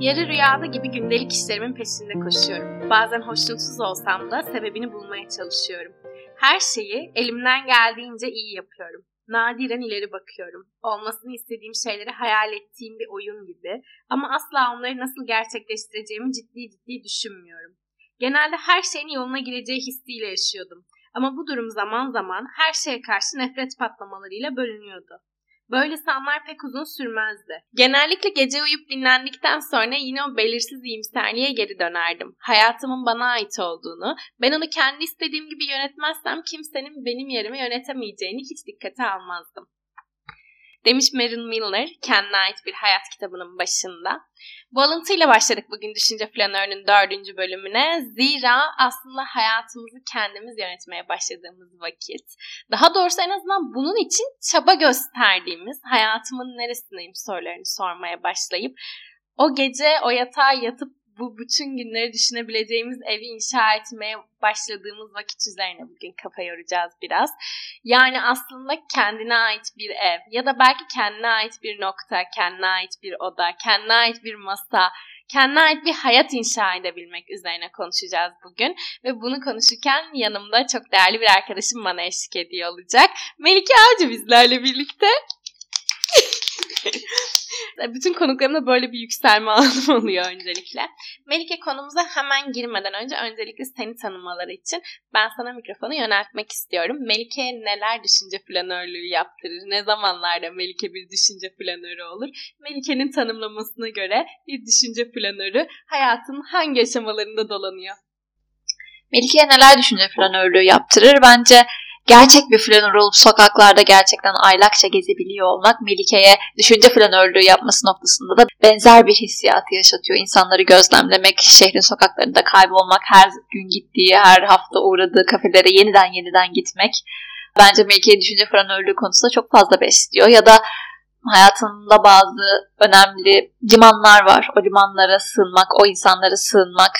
Yarı rüyada gibi gündelik işlerimin peşinde koşuyorum. Bazen hoşnutsuz olsam da sebebini bulmaya çalışıyorum. Her şeyi elimden geldiğince iyi yapıyorum. Nadiren ileri bakıyorum. Olmasını istediğim şeyleri hayal ettiğim bir oyun gibi ama asla onları nasıl gerçekleştireceğimi ciddi ciddi düşünmüyorum. Genelde her şeyin yoluna gireceği hissiyle yaşıyordum. Ama bu durum zaman zaman her şeye karşı nefret patlamalarıyla bölünüyordu. Böyle anlar pek uzun sürmezdi. Genellikle gece uyup dinlendikten sonra yine o belirsiz iyimserliğe geri dönerdim. Hayatımın bana ait olduğunu, ben onu kendi istediğim gibi yönetmezsem kimsenin benim yerime yönetemeyeceğini hiç dikkate almazdım. Demiş Marin Miller kendine ait bir hayat kitabının başında. Bu alıntıyla başladık bugün Düşünce Planörü'nün dördüncü bölümüne. Zira aslında hayatımızı kendimiz yönetmeye başladığımız vakit. Daha doğrusu en azından bunun için çaba gösterdiğimiz hayatımın neresindeyim sorularını sormaya başlayıp o gece o yatağa yatıp bu bütün günleri düşünebileceğimiz evi inşa etmeye başladığımız vakit üzerine bugün kafa yoracağız biraz. Yani aslında kendine ait bir ev ya da belki kendine ait bir nokta, kendine ait bir oda, kendine ait bir masa, kendine ait bir hayat inşa edebilmek üzerine konuşacağız bugün. Ve bunu konuşurken yanımda çok değerli bir arkadaşım bana eşlik ediyor olacak. Melike Avcı bizlerle birlikte. Bütün konuklarımda böyle bir yükselme anım oluyor öncelikle. Melike konumuza hemen girmeden önce öncelikle seni tanımaları için ben sana mikrofonu yöneltmek istiyorum. Melike neler düşünce planörlüğü yaptırır? Ne zamanlarda Melike bir düşünce planörü olur? Melike'nin tanımlamasına göre bir düşünce planörü hayatın hangi aşamalarında dolanıyor? Melike neler düşünce planörlüğü yaptırır? Bence gerçek bir flanör olup sokaklarda gerçekten aylakça gezebiliyor olmak Melike'ye düşünce flanörlüğü yapması noktasında da benzer bir hissiyatı yaşatıyor. İnsanları gözlemlemek, şehrin sokaklarında kaybolmak, her gün gittiği, her hafta uğradığı kafelere yeniden yeniden gitmek. Bence Melike'yi düşünce flanörlüğü konusunda çok fazla besliyor. Ya da hayatında bazı önemli limanlar var. O limanlara sığınmak, o insanlara sığınmak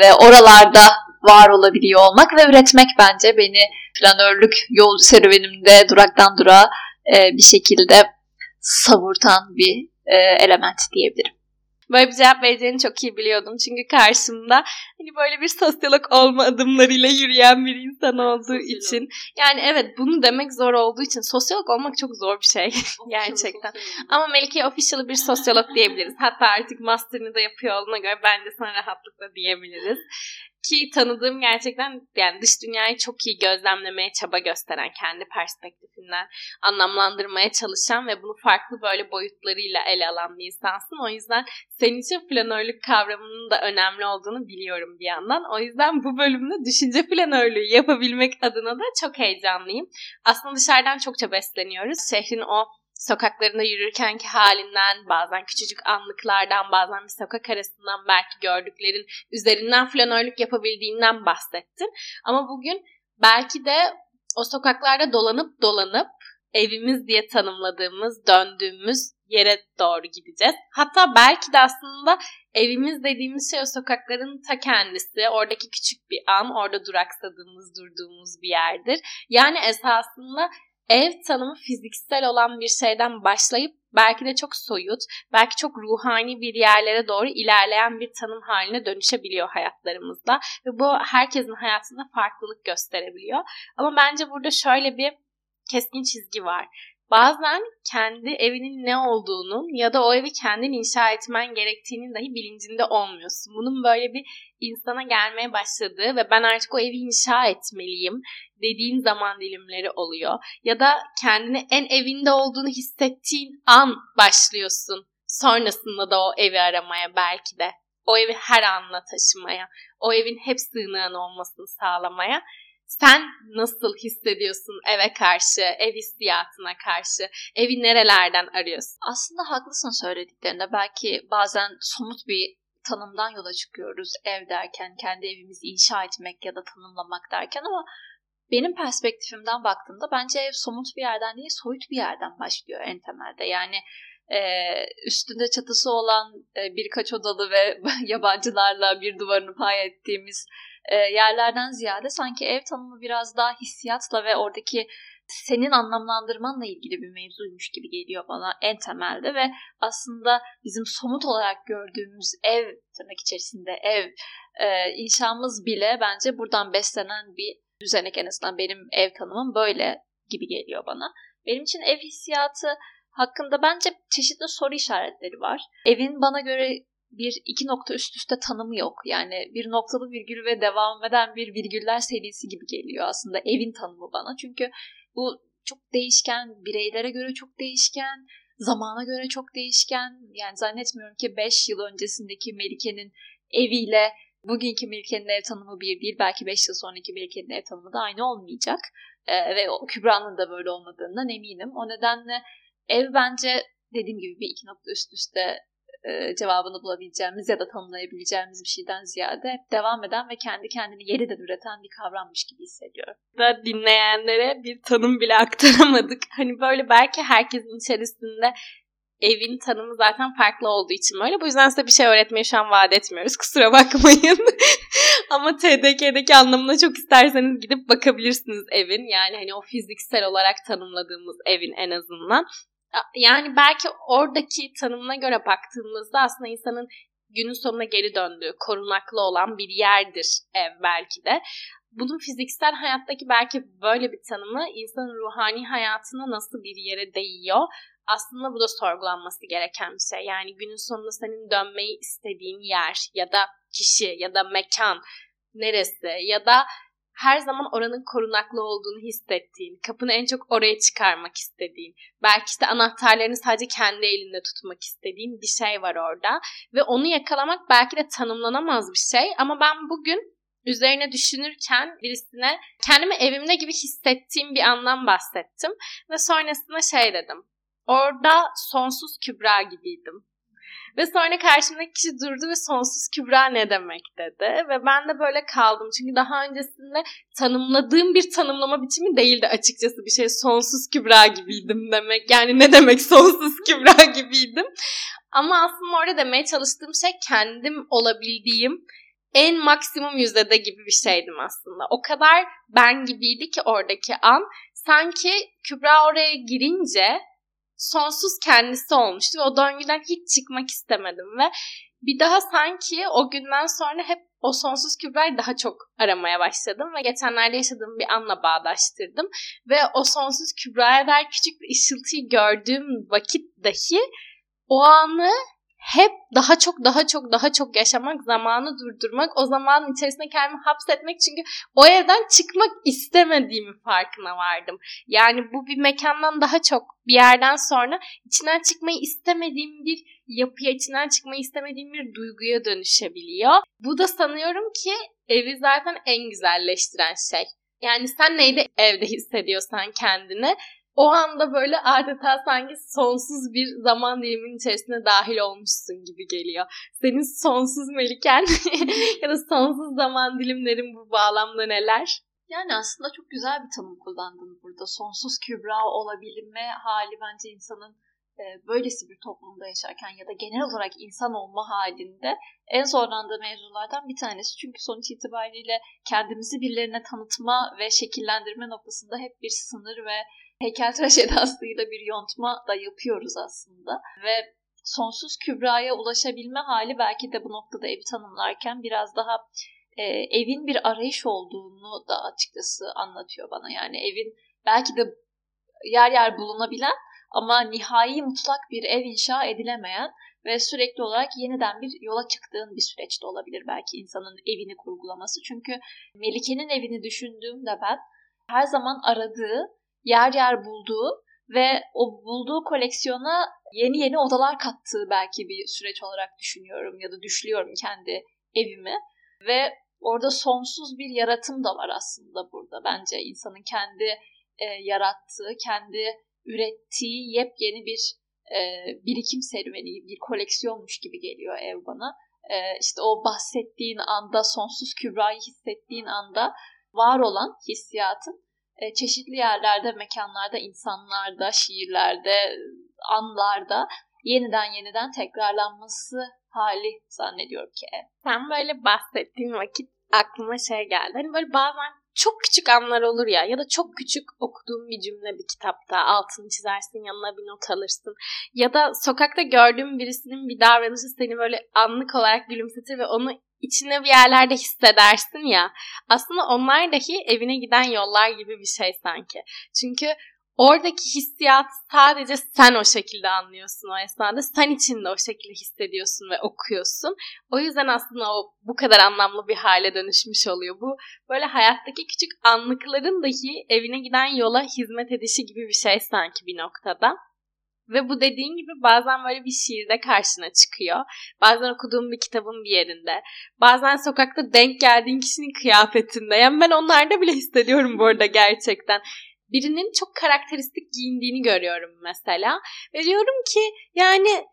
ve oralarda var olabiliyor olmak ve üretmek bence beni planörlük yol serüvenimde duraktan durağa e, bir şekilde savurtan bir e, element diyebilirim. Böyle bir cevap vereceğini çok iyi biliyordum. Çünkü karşımda hani böyle bir sosyolog olma adımlarıyla yürüyen bir insan olduğu sosyolog. için. Yani evet bunu demek zor olduğu için sosyolog olmak çok zor bir şey gerçekten. Ama Melike official bir sosyolog diyebiliriz. Hatta artık master'ını da yapıyor olduğuna göre bence sana rahatlıkla diyebiliriz ki tanıdığım gerçekten yani dış dünyayı çok iyi gözlemlemeye çaba gösteren, kendi perspektifinden anlamlandırmaya çalışan ve bunu farklı böyle boyutlarıyla ele alan bir insansın. O yüzden senin için planörlük kavramının da önemli olduğunu biliyorum bir yandan. O yüzden bu bölümde düşünce planörlüğü yapabilmek adına da çok heyecanlıyım. Aslında dışarıdan çokça besleniyoruz. Şehrin o sokaklarında yürürkenki halinden, bazen küçücük anlıklardan, bazen bir sokak arasından belki gördüklerin üzerinden flanörlük yapabildiğinden bahsettin. Ama bugün belki de o sokaklarda dolanıp dolanıp evimiz diye tanımladığımız, döndüğümüz yere doğru gideceğiz. Hatta belki de aslında evimiz dediğimiz şey o sokakların ta kendisi. Oradaki küçük bir an, orada duraksadığımız, durduğumuz bir yerdir. Yani esasında ev tanımı fiziksel olan bir şeyden başlayıp belki de çok soyut, belki çok ruhani bir yerlere doğru ilerleyen bir tanım haline dönüşebiliyor hayatlarımızda. Ve bu herkesin hayatında farklılık gösterebiliyor. Ama bence burada şöyle bir keskin çizgi var bazen kendi evinin ne olduğunun ya da o evi kendin inşa etmen gerektiğinin dahi bilincinde olmuyorsun. Bunun böyle bir insana gelmeye başladığı ve ben artık o evi inşa etmeliyim dediğin zaman dilimleri oluyor. Ya da kendini en evinde olduğunu hissettiğin an başlıyorsun. Sonrasında da o evi aramaya belki de. O evi her anla taşımaya. O evin hep sığınağın olmasını sağlamaya. Sen nasıl hissediyorsun eve karşı, ev hissiyatına karşı? Evi nerelerden arıyorsun? Aslında haklısın söylediklerinde. Belki bazen somut bir tanımdan yola çıkıyoruz ev derken, kendi evimizi inşa etmek ya da tanımlamak derken ama benim perspektifimden baktığımda bence ev somut bir yerden değil, soyut bir yerden başlıyor en temelde. Yani e, üstünde çatısı olan e, birkaç odalı ve yabancılarla bir duvarını pay ettiğimiz e, yerlerden ziyade sanki ev tanımı biraz daha hissiyatla ve oradaki senin anlamlandırmanla ilgili bir mevzuymuş gibi geliyor bana en temelde ve aslında bizim somut olarak gördüğümüz ev tırnak içerisinde ev e, inşamız bile bence buradan beslenen bir düzenek en azından benim ev tanımım böyle gibi geliyor bana. Benim için ev hissiyatı hakkında bence çeşitli soru işaretleri var. Evin bana göre bir iki nokta üst üste tanımı yok. Yani bir noktalı virgül ve devam eden bir virgüller serisi gibi geliyor aslında evin tanımı bana. Çünkü bu çok değişken, bireylere göre çok değişken, zamana göre çok değişken. Yani zannetmiyorum ki 5 yıl öncesindeki Melike'nin eviyle bugünkü Melike'nin ev tanımı bir değil. Belki 5 yıl sonraki Melike'nin ev tanımı da aynı olmayacak. Ee, ve o Kübra'nın da böyle olmadığından eminim. O nedenle ev bence dediğim gibi bir iki nokta üst üste e, cevabını bulabileceğimiz ya da tanımlayabileceğimiz bir şeyden ziyade devam eden ve kendi kendini yeniden üreten bir kavrammış gibi hissediyorum. Da dinleyenlere bir tanım bile aktaramadık. Hani böyle belki herkesin içerisinde evin tanımı zaten farklı olduğu için böyle. Bu yüzden size bir şey öğretmeyi şu an vaat etmiyoruz. Kusura bakmayın. Ama TDK'deki anlamına çok isterseniz gidip bakabilirsiniz evin. Yani hani o fiziksel olarak tanımladığımız evin en azından. Yani belki oradaki tanımına göre baktığımızda aslında insanın günün sonuna geri döndüğü, korunaklı olan bir yerdir ev belki de. Bunun fiziksel hayattaki belki böyle bir tanımı insanın ruhani hayatına nasıl bir yere değiyor? Aslında bu da sorgulanması gereken bir şey. Yani günün sonunda senin dönmeyi istediğin yer ya da kişi ya da mekan neresi ya da her zaman oranın korunaklı olduğunu hissettiğin, kapını en çok oraya çıkarmak istediğin, belki işte anahtarlarını sadece kendi elinde tutmak istediğin bir şey var orada. Ve onu yakalamak belki de tanımlanamaz bir şey ama ben bugün üzerine düşünürken birisine kendimi evimde gibi hissettiğim bir anlam bahsettim. Ve sonrasında şey dedim. Orada sonsuz Kübra gibiydim. Ve sonra karşımdaki kişi durdu ve sonsuz Kübra ne demek dedi. Ve ben de böyle kaldım. Çünkü daha öncesinde tanımladığım bir tanımlama biçimi değildi açıkçası bir şey. Sonsuz Kübra gibiydim demek. Yani ne demek sonsuz Kübra gibiydim. Ama aslında orada demeye çalıştığım şey kendim olabildiğim en maksimum yüzdede gibi bir şeydim aslında. O kadar ben gibiydi ki oradaki an. Sanki Kübra oraya girince sonsuz kendisi olmuştu ve o döngüden hiç çıkmak istemedim ve bir daha sanki o günden sonra hep o sonsuz Kübra'yı daha çok aramaya başladım ve geçenlerde yaşadığım bir anla bağdaştırdım. Ve o sonsuz Kübra'ya dair küçük bir ışıltıyı gördüğüm vakit dahi o anı hep daha çok daha çok daha çok yaşamak, zamanı durdurmak, o zamanın içerisinde kendimi hapsetmek çünkü o evden çıkmak istemediğimi farkına vardım. Yani bu bir mekandan daha çok bir yerden sonra içinden çıkmayı istemediğim bir yapıya, içinden çıkmayı istemediğim bir duyguya dönüşebiliyor. Bu da sanıyorum ki evi zaten en güzelleştiren şey. Yani sen neyde evde hissediyorsan kendini o anda böyle adeta sanki sonsuz bir zaman diliminin içerisine dahil olmuşsun gibi geliyor. Senin sonsuz meliken ya da sonsuz zaman dilimlerin bu bağlamda neler? Yani aslında çok güzel bir tanım kullandın burada. Sonsuz kübra olabilme hali bence insanın e, böylesi bir toplumda yaşarken ya da genel olarak insan olma halinde en zorlandığı mevzulardan bir tanesi. Çünkü sonuç itibariyle kendimizi birilerine tanıtma ve şekillendirme noktasında hep bir sınır ve heykeltıraş edasıyla bir yontma da yapıyoruz aslında. Ve sonsuz kübraya ulaşabilme hali belki de bu noktada evi tanımlarken biraz daha e, evin bir arayış olduğunu da açıkçası anlatıyor bana. Yani evin belki de yer yer bulunabilen ama nihai mutlak bir ev inşa edilemeyen ve sürekli olarak yeniden bir yola çıktığın bir süreçte olabilir belki insanın evini kurgulaması. Çünkü Melike'nin evini düşündüğümde ben her zaman aradığı yer yer bulduğu ve o bulduğu koleksiyona yeni yeni odalar kattığı belki bir süreç olarak düşünüyorum ya da düşlüyorum kendi evimi. Ve orada sonsuz bir yaratım da var aslında burada bence insanın kendi e, yarattığı, kendi ürettiği yepyeni bir e, birikim serüveni, bir koleksiyonmuş gibi geliyor ev bana. E, işte o bahsettiğin anda, sonsuz kübrayı hissettiğin anda var olan hissiyatın e, çeşitli yerlerde, mekanlarda, insanlarda, şiirlerde, anlarda yeniden yeniden tekrarlanması hali zannediyorum ki. Sen böyle bahsettiğin vakit aklıma şey geldi. Hani böyle bazen çok küçük anlar olur ya ya da çok küçük okuduğun bir cümle bir kitapta altını çizersin yanına bir not alırsın ya da sokakta gördüğün birisinin bir davranışı seni böyle anlık olarak gülümsetir ve onu içine bir yerlerde hissedersin ya aslında onlar dahi evine giden yollar gibi bir şey sanki. Çünkü oradaki hissiyat sadece sen o şekilde anlıyorsun o esnada. Sen içinde o şekilde hissediyorsun ve okuyorsun. O yüzden aslında o bu kadar anlamlı bir hale dönüşmüş oluyor. Bu böyle hayattaki küçük anlıkların dahi evine giden yola hizmet edişi gibi bir şey sanki bir noktada. Ve bu dediğin gibi bazen böyle bir şiirde karşına çıkıyor. Bazen okuduğum bir kitabın bir yerinde. Bazen sokakta denk geldiğin kişinin kıyafetinde. Yani ben onlarda bile hissediyorum bu arada gerçekten birinin çok karakteristik giyindiğini görüyorum mesela. Ve diyorum ki yani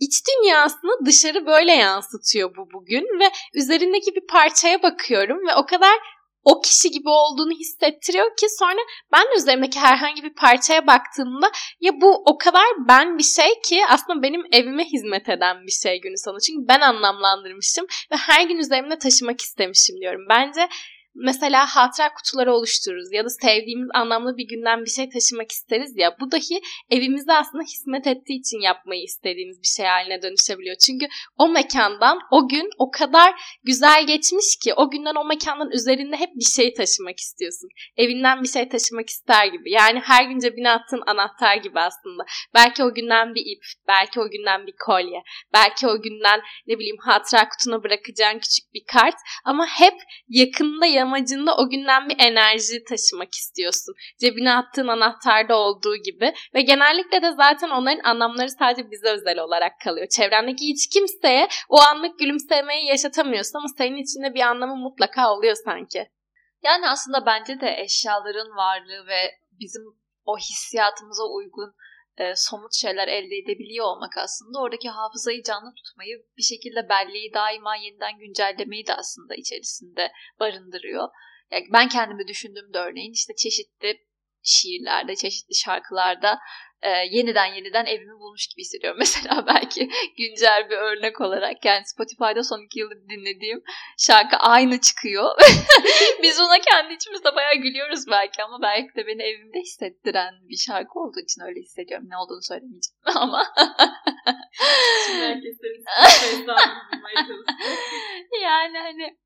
iç dünyasını dışarı böyle yansıtıyor bu bugün ve üzerindeki bir parçaya bakıyorum ve o kadar o kişi gibi olduğunu hissettiriyor ki sonra ben de üzerimdeki herhangi bir parçaya baktığımda ya bu o kadar ben bir şey ki aslında benim evime hizmet eden bir şey günü sonu. Çünkü ben anlamlandırmışım ve her gün üzerimde taşımak istemişim diyorum. Bence mesela hatıra kutuları oluştururuz ya da sevdiğimiz anlamlı bir günden bir şey taşımak isteriz ya bu dahi evimizde aslında hizmet ettiği için yapmayı istediğimiz bir şey haline dönüşebiliyor. Çünkü o mekandan o gün o kadar güzel geçmiş ki o günden o mekandan üzerinde hep bir şey taşımak istiyorsun. Evinden bir şey taşımak ister gibi. Yani her gün cebine attığın anahtar gibi aslında. Belki o günden bir ip, belki o günden bir kolye, belki o günden ne bileyim hatıra kutuna bırakacağın küçük bir kart ama hep yakında ya amacında o günden bir enerji taşımak istiyorsun. Cebine attığın anahtarda olduğu gibi ve genellikle de zaten onların anlamları sadece bize özel olarak kalıyor. Çevrendeki hiç kimseye o anlık gülümsemeyi yaşatamıyorsun ama senin içinde bir anlamı mutlaka oluyor sanki. Yani aslında bence de eşyaların varlığı ve bizim o hissiyatımıza uygun e, somut şeyler elde edebiliyor olmak aslında oradaki hafızayı canlı tutmayı bir şekilde belleği daima yeniden güncellemeyi de aslında içerisinde barındırıyor. Yani ben kendimi düşündüğümde örneğin işte çeşitli şiirlerde, çeşitli şarkılarda e, yeniden yeniden evimi bulmuş gibi hissediyorum. Mesela belki güncel bir örnek olarak yani Spotify'da son iki yıldır dinlediğim şarkı aynı çıkıyor. Biz ona kendi içimizde bayağı gülüyoruz belki ama belki de beni evimde hissettiren bir şarkı olduğu için öyle hissediyorum. Ne olduğunu söylemeyeceğim ama. yani hani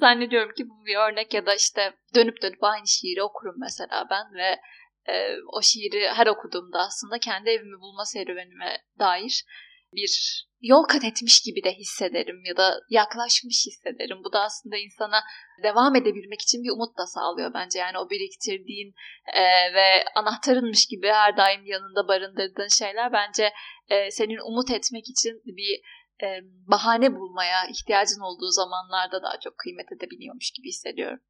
zannediyorum ki bu bir örnek ya da işte dönüp dönüp aynı şiiri okurum mesela ben ve e, o şiiri her okuduğumda aslında kendi evimi bulma serüvenime dair bir yol kat etmiş gibi de hissederim ya da yaklaşmış hissederim. Bu da aslında insana devam edebilmek için bir umut da sağlıyor bence. Yani o biriktirdiğin e, ve anahtarınmış gibi her daim yanında barındırdığın şeyler bence e, senin umut etmek için bir e, bahane bulmaya ihtiyacın olduğu zamanlarda daha çok kıymet edebiliyormuş gibi hissediyorum.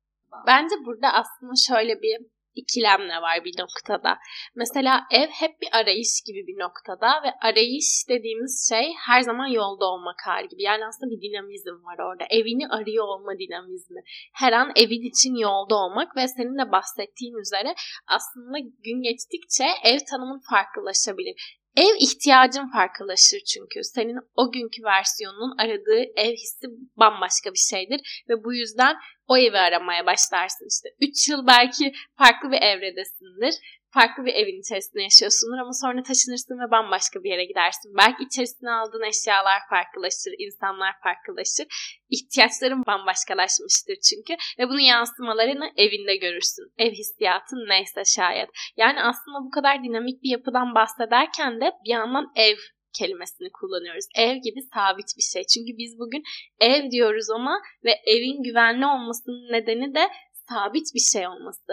Bence burada aslında şöyle bir ikilemle var bir noktada. Mesela ev hep bir arayış gibi bir noktada ve arayış dediğimiz şey her zaman yolda olmak hali gibi. Yani aslında bir dinamizm var orada. Evini arıyor olma dinamizmi. Her an evin için yolda olmak ve senin de bahsettiğin üzere aslında gün geçtikçe ev tanımın farklılaşabilir. Ev ihtiyacın farklılaşır çünkü. Senin o günkü versiyonunun aradığı ev hissi bambaşka bir şeydir ve bu yüzden o evi aramaya başlarsın işte. 3 yıl belki farklı bir evredesindir farklı bir evin içerisinde yaşıyorsundur ama sonra taşınırsın ve bambaşka bir yere gidersin. Belki içerisine aldığın eşyalar farklılaşır, insanlar farklılaşır. İhtiyaçların bambaşkalaşmıştır çünkü ve bunun yansımalarını evinde görürsün. Ev hissiyatın neyse şayet. Yani aslında bu kadar dinamik bir yapıdan bahsederken de bir yandan ev kelimesini kullanıyoruz. Ev gibi sabit bir şey. Çünkü biz bugün ev diyoruz ona ve evin güvenli olmasının nedeni de sabit bir şey olması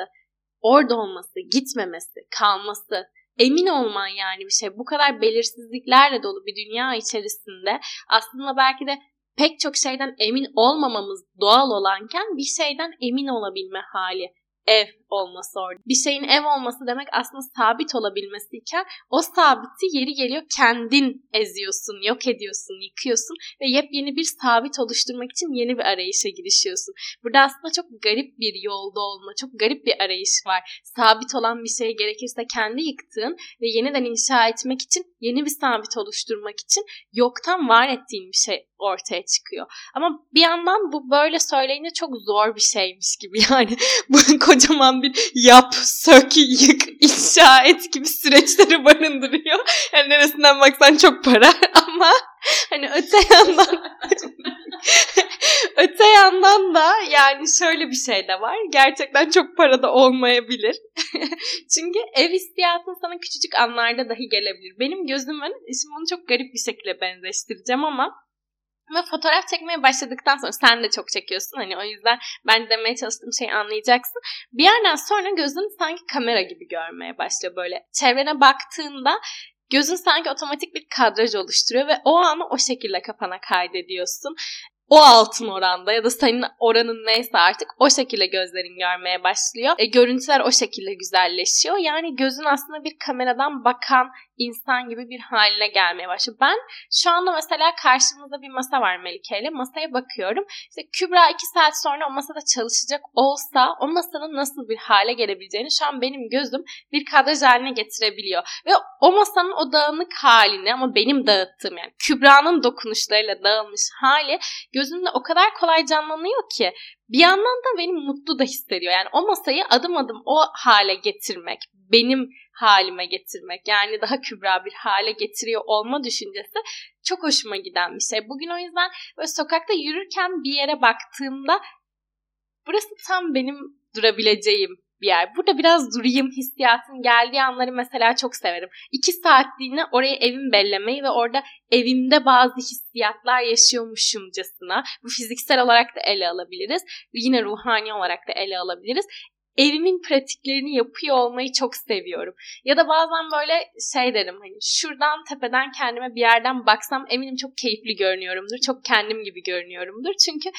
orada olması, gitmemesi, kalması, emin olman yani bir şey. Bu kadar belirsizliklerle dolu bir dünya içerisinde aslında belki de pek çok şeyden emin olmamamız doğal olanken bir şeyden emin olabilme hali ev olması orada. Bir şeyin ev olması demek aslında sabit olabilmesiyken o sabiti yeri geliyor kendin eziyorsun, yok ediyorsun, yıkıyorsun ve yepyeni bir sabit oluşturmak için yeni bir arayışa girişiyorsun. Burada aslında çok garip bir yolda olma, çok garip bir arayış var. Sabit olan bir şey gerekirse kendi yıktığın ve yeniden inşa etmek için yeni bir sabit oluşturmak için yoktan var ettiğin bir şey ortaya çıkıyor. Ama bir yandan bu böyle söyleyince çok zor bir şeymiş gibi yani bu kocaman bir yap, sök, yık, inşa et gibi süreçleri barındırıyor. Yani neresinden baksan çok para ama hani öte yandan öte yandan da yani şöyle bir şey de var. Gerçekten çok para da olmayabilir. Çünkü ev hissiyatın sana küçücük anlarda dahi gelebilir. Benim gözümün, şimdi bunu çok garip bir şekilde benzeştireceğim ama ve fotoğraf çekmeye başladıktan sonra sen de çok çekiyorsun. Hani o yüzden ben demeye çalıştığım şeyi anlayacaksın. Bir yerden sonra gözün sanki kamera gibi görmeye başlıyor böyle. Çevrene baktığında gözün sanki otomatik bir kadraj oluşturuyor ve o anı o şekilde kafana kaydediyorsun o altın oranda ya da senin oranın neyse artık o şekilde gözlerin görmeye başlıyor. E, görüntüler o şekilde güzelleşiyor. Yani gözün aslında bir kameradan bakan insan gibi bir haline gelmeye başlıyor. Ben şu anda mesela karşımızda bir masa var Melike ile. Masaya bakıyorum. İşte Kübra iki saat sonra o masada çalışacak olsa o masanın nasıl bir hale gelebileceğini şu an benim gözüm bir kadraj haline getirebiliyor. Ve o masanın o dağınık halini ama benim dağıttığım yani Kübra'nın dokunuşlarıyla dağılmış hali gözümde o kadar kolay canlanıyor ki bir yandan da beni mutlu da hissediyor. Yani o masayı adım adım o hale getirmek, benim halime getirmek yani daha kübra bir hale getiriyor olma düşüncesi çok hoşuma giden bir şey. Bugün o yüzden böyle sokakta yürürken bir yere baktığımda burası tam benim durabileceğim bir yer. Burada biraz durayım hissiyatın geldiği anları mesela çok severim. İki saatliğine oraya evim bellemeyi ve orada evimde bazı hissiyatlar yaşıyormuşumcasına bu fiziksel olarak da ele alabiliriz. Yine ruhani olarak da ele alabiliriz evimin pratiklerini yapıyor olmayı çok seviyorum. Ya da bazen böyle şey derim hani şuradan tepeden kendime bir yerden baksam eminim çok keyifli görünüyorumdur. Çok kendim gibi görünüyorumdur. Çünkü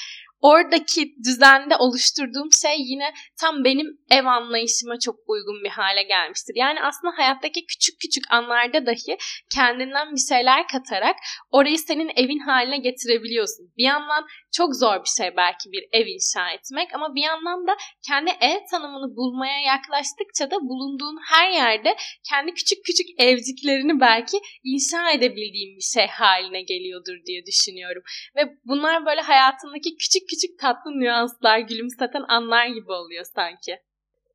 oradaki düzende oluşturduğum şey yine tam benim ev anlayışıma çok uygun bir hale gelmiştir. Yani aslında hayattaki küçük küçük anlarda dahi kendinden bir şeyler katarak orayı senin evin haline getirebiliyorsun. Bir yandan çok zor bir şey belki bir ev inşa etmek ama bir yandan da kendi ev tanımını bulmaya yaklaştıkça da bulunduğun her yerde kendi küçük küçük evciklerini belki inşa edebildiğin bir şey haline geliyordur diye düşünüyorum. Ve bunlar böyle hayatındaki küçük küçük tatlı nüanslar, gülümseten anlar gibi oluyor sanki.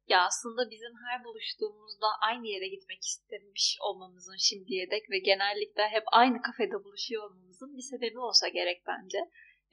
Ya aslında bizim her buluştuğumuzda aynı yere gitmek istemiş olmamızın şimdiye dek ve genellikle hep aynı kafede buluşuyor olmamızın bir sebebi olsa gerek bence.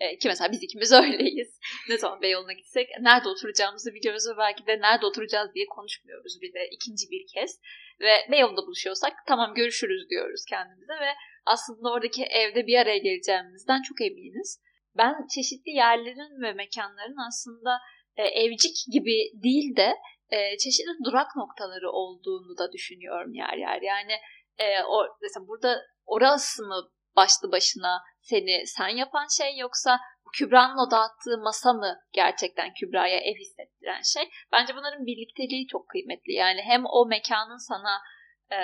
E, ki mesela biz ikimiz öyleyiz. Ne zaman Beyoğlu'na gitsek nerede oturacağımızı biliyoruz ve belki de nerede oturacağız diye konuşmuyoruz bir de ikinci bir kez. Ve Beyoğlu'nda buluşuyorsak tamam görüşürüz diyoruz kendimize ve aslında oradaki evde bir araya geleceğimizden çok eminiz. Ben çeşitli yerlerin ve mekanların aslında e, evcik gibi değil de e, çeşitli durak noktaları olduğunu da düşünüyorum yer yer. Yani e, o, mesela burada orası mı başlı başına seni sen yapan şey yoksa Kübra'nın o masa mı gerçekten Kübra'ya ev hissettiren şey? Bence bunların birlikteliği çok kıymetli. Yani hem o mekanın sana e,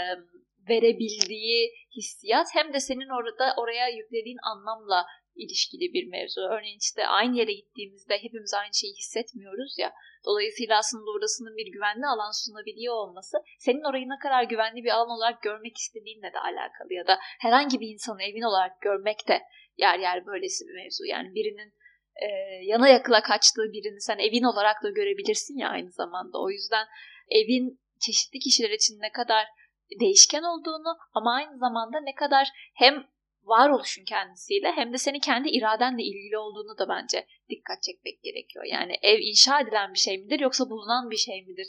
verebildiği hissiyat hem de senin orada oraya yüklediğin anlamla ilişkili bir mevzu. Örneğin işte aynı yere gittiğimizde hepimiz aynı şeyi hissetmiyoruz ya. Dolayısıyla aslında orasının bir güvenli alan sunabiliyor olması senin orayı ne kadar güvenli bir alan olarak görmek istediğinle de alakalı ya da herhangi bir insanı evin olarak görmek de yer yer böylesi bir mevzu. Yani birinin e, yana yakıla kaçtığı birini sen evin olarak da görebilirsin ya aynı zamanda. O yüzden evin çeşitli kişiler için ne kadar değişken olduğunu ama aynı zamanda ne kadar hem varoluşun kendisiyle hem de senin kendi iradenle ilgili olduğunu da bence dikkat çekmek gerekiyor. Yani ev inşa edilen bir şey midir yoksa bulunan bir şey midir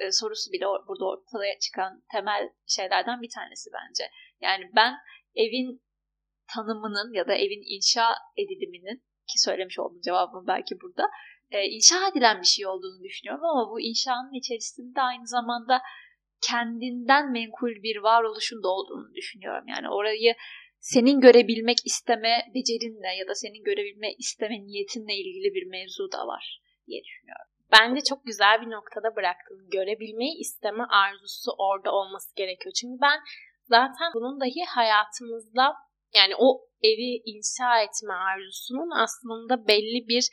e, sorusu bile burada ortaya çıkan temel şeylerden bir tanesi bence. Yani ben evin tanımının ya da evin inşa ediliminin ki söylemiş olduğum cevabım belki burada e, inşa edilen bir şey olduğunu düşünüyorum ama bu inşanın içerisinde aynı zamanda kendinden menkul bir varoluşun da olduğunu düşünüyorum. Yani orayı senin görebilmek isteme becerinle ya da senin görebilme isteme niyetinle ilgili bir mevzu da var diye düşünüyorum. Bence çok güzel bir noktada bıraktın. Görebilmeyi isteme arzusu orada olması gerekiyor. Çünkü ben zaten bunun dahi hayatımızda yani o evi inşa etme arzusunun aslında belli bir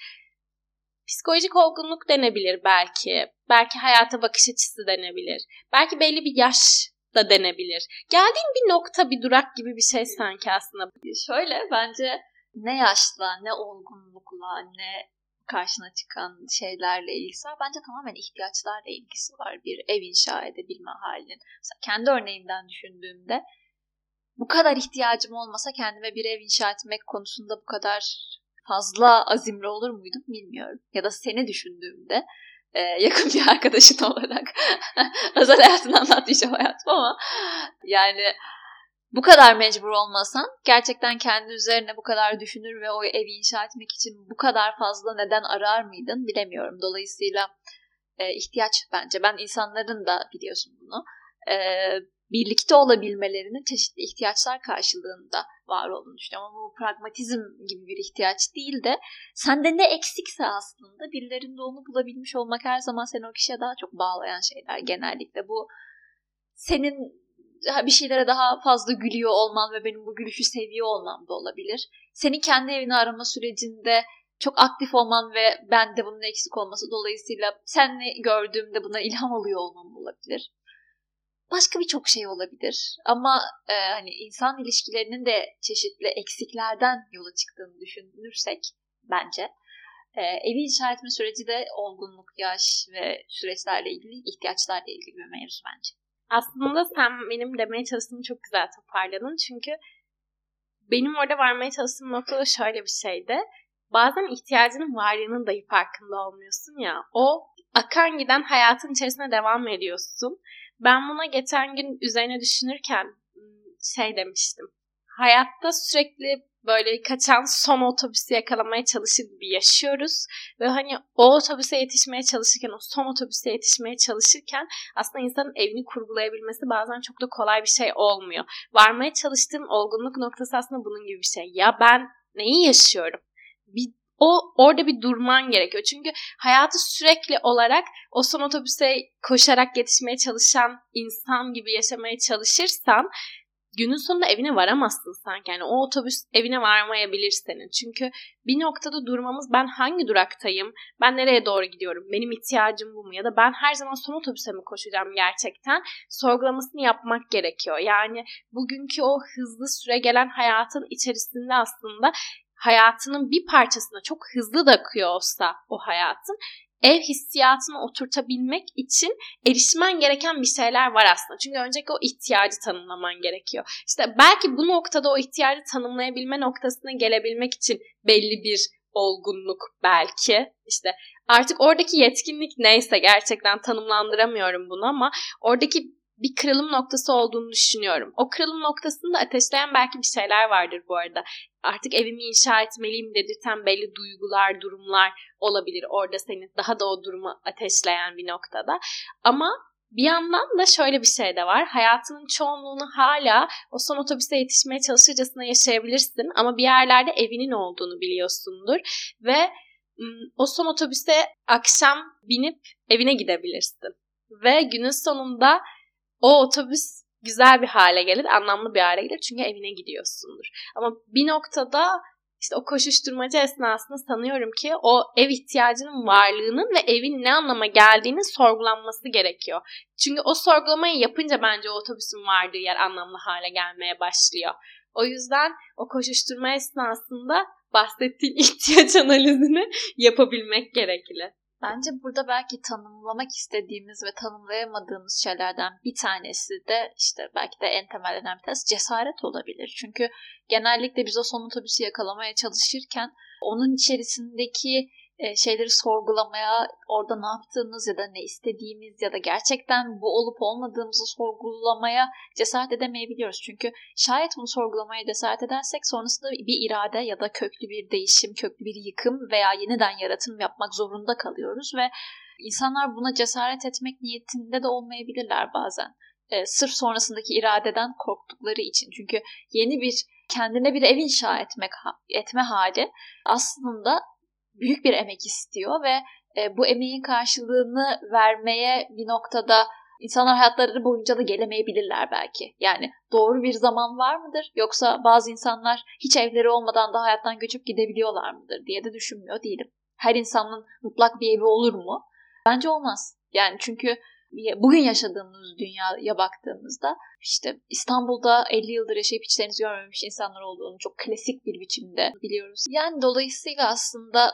psikolojik olgunluk denebilir belki. Belki hayata bakış açısı denebilir. Belki belli bir yaş da denebilir. Geldiğin bir nokta bir durak gibi bir şey sanki aslında. Şöyle bence ne yaşla, ne olgunlukla, ne karşına çıkan şeylerle ilgisi var. Bence tamamen ihtiyaçlarla ilgisi var bir ev inşa edebilme halinin. Mesela kendi örneğimden düşündüğümde bu kadar ihtiyacım olmasa kendime bir ev inşa etmek konusunda bu kadar fazla azimli olur muydum bilmiyorum. Ya da seni düşündüğümde e, yakın bir arkadaşın olarak özel hayatını anlatmayacağım hayatım ama yani bu kadar mecbur olmasan gerçekten kendi üzerine bu kadar düşünür ve o evi inşa etmek için bu kadar fazla neden arar mıydın bilemiyorum. Dolayısıyla e, ihtiyaç bence. Ben insanların da biliyorsun bunu. E, birlikte olabilmelerinin çeşitli ihtiyaçlar karşılığında var olduğunu düşünüyorum. Ama bu pragmatizm gibi bir ihtiyaç değil de sende ne eksikse aslında birilerinde onu bulabilmiş olmak her zaman seni o kişiye daha çok bağlayan şeyler genellikle. Bu senin bir şeylere daha fazla gülüyor olman ve benim bu gülüşü seviyor olmam da olabilir. Senin kendi evini arama sürecinde çok aktif olman ve ben de bunun eksik olması dolayısıyla senle gördüğümde buna ilham oluyor olmam olabilir. Başka birçok şey olabilir ama e, hani insan ilişkilerinin de çeşitli eksiklerden yola çıktığını düşünürsek bence e, evi inşa etme süreci de olgunluk, yaş ve süreçlerle ilgili, ihtiyaçlarla ilgili bir mevzu bence. Aslında sen benim demeye çalıştığımı çok güzel toparladın. Çünkü benim orada varmaya çalıştığım nokta da şöyle bir şeydi. Bazen ihtiyacının varlığının dahi farkında olmuyorsun ya. O akan giden hayatın içerisine devam ediyorsun. Ben buna geçen gün üzerine düşünürken şey demiştim. Hayatta sürekli böyle kaçan son otobüsü yakalamaya çalışır gibi yaşıyoruz. Ve hani o otobüse yetişmeye çalışırken, o son otobüse yetişmeye çalışırken aslında insanın evini kurgulayabilmesi bazen çok da kolay bir şey olmuyor. Varmaya çalıştığım olgunluk noktası aslında bunun gibi bir şey. Ya ben neyi yaşıyorum? Bir o orada bir durman gerekiyor. Çünkü hayatı sürekli olarak o son otobüse koşarak yetişmeye çalışan insan gibi yaşamaya çalışırsan günün sonunda evine varamazsın sanki. Yani o otobüs evine varmayabilir senin. Çünkü bir noktada durmamız ben hangi duraktayım? Ben nereye doğru gidiyorum? Benim ihtiyacım bu mu? Ya da ben her zaman son otobüse mi koşacağım gerçekten? Sorgulamasını yapmak gerekiyor. Yani bugünkü o hızlı süre gelen hayatın içerisinde aslında hayatının bir parçasına çok hızlı da akıyor olsa o hayatın ev hissiyatını oturtabilmek için erişmen gereken bir şeyler var aslında. Çünkü önceki o ihtiyacı tanımlaman gerekiyor. İşte belki bu noktada o ihtiyacı tanımlayabilme noktasına gelebilmek için belli bir olgunluk belki. İşte artık oradaki yetkinlik neyse gerçekten tanımlandıramıyorum bunu ama oradaki bir kırılım noktası olduğunu düşünüyorum. O kırılım noktasını da ateşleyen belki bir şeyler vardır bu arada. Artık evimi inşa etmeliyim dedirten belli duygular, durumlar olabilir. Orada seni daha da o durumu ateşleyen bir noktada. Ama bir yandan da şöyle bir şey de var. Hayatının çoğunluğunu hala o son otobüse yetişmeye çalışırcasına yaşayabilirsin ama bir yerlerde evinin olduğunu biliyorsundur ve o son otobüse akşam binip evine gidebilirsin. Ve günün sonunda o otobüs güzel bir hale gelir, anlamlı bir hale gelir çünkü evine gidiyorsundur. Ama bir noktada işte o koşuşturmacı esnasında sanıyorum ki o ev ihtiyacının varlığının ve evin ne anlama geldiğini sorgulanması gerekiyor. Çünkü o sorgulamayı yapınca bence o otobüsün vardığı yer anlamlı hale gelmeye başlıyor. O yüzden o koşuşturma esnasında bahsettiğin ihtiyaç analizini yapabilmek gerekli. Bence burada belki tanımlamak istediğimiz ve tanımlayamadığımız şeylerden bir tanesi de işte belki de en temel önemli tanesi cesaret olabilir. Çünkü genellikle biz o son otobüsü yakalamaya çalışırken onun içerisindeki şeyleri sorgulamaya, orada ne yaptığımız ya da ne istediğimiz ya da gerçekten bu olup olmadığımızı sorgulamaya cesaret edemeyebiliyoruz. Çünkü şayet bunu sorgulamaya cesaret edersek sonrasında bir irade ya da köklü bir değişim, köklü bir yıkım veya yeniden yaratım yapmak zorunda kalıyoruz ve insanlar buna cesaret etmek niyetinde de olmayabilirler bazen. E, sırf sonrasındaki iradeden korktukları için. Çünkü yeni bir kendine bir ev inşa etmek etme hali aslında büyük bir emek istiyor ve e, bu emeğin karşılığını vermeye bir noktada insanlar hayatları boyunca da gelemeyebilirler belki. Yani doğru bir zaman var mıdır? Yoksa bazı insanlar hiç evleri olmadan da hayattan göçüp gidebiliyorlar mıdır diye de düşünmüyor değilim. Her insanın mutlak bir evi olur mu? Bence olmaz. Yani çünkü bugün yaşadığımız dünyaya baktığımızda işte İstanbul'da 50 yıldır yaşayıp içlerinizi görmemiş insanlar olduğunu çok klasik bir biçimde biliyoruz. Yani dolayısıyla aslında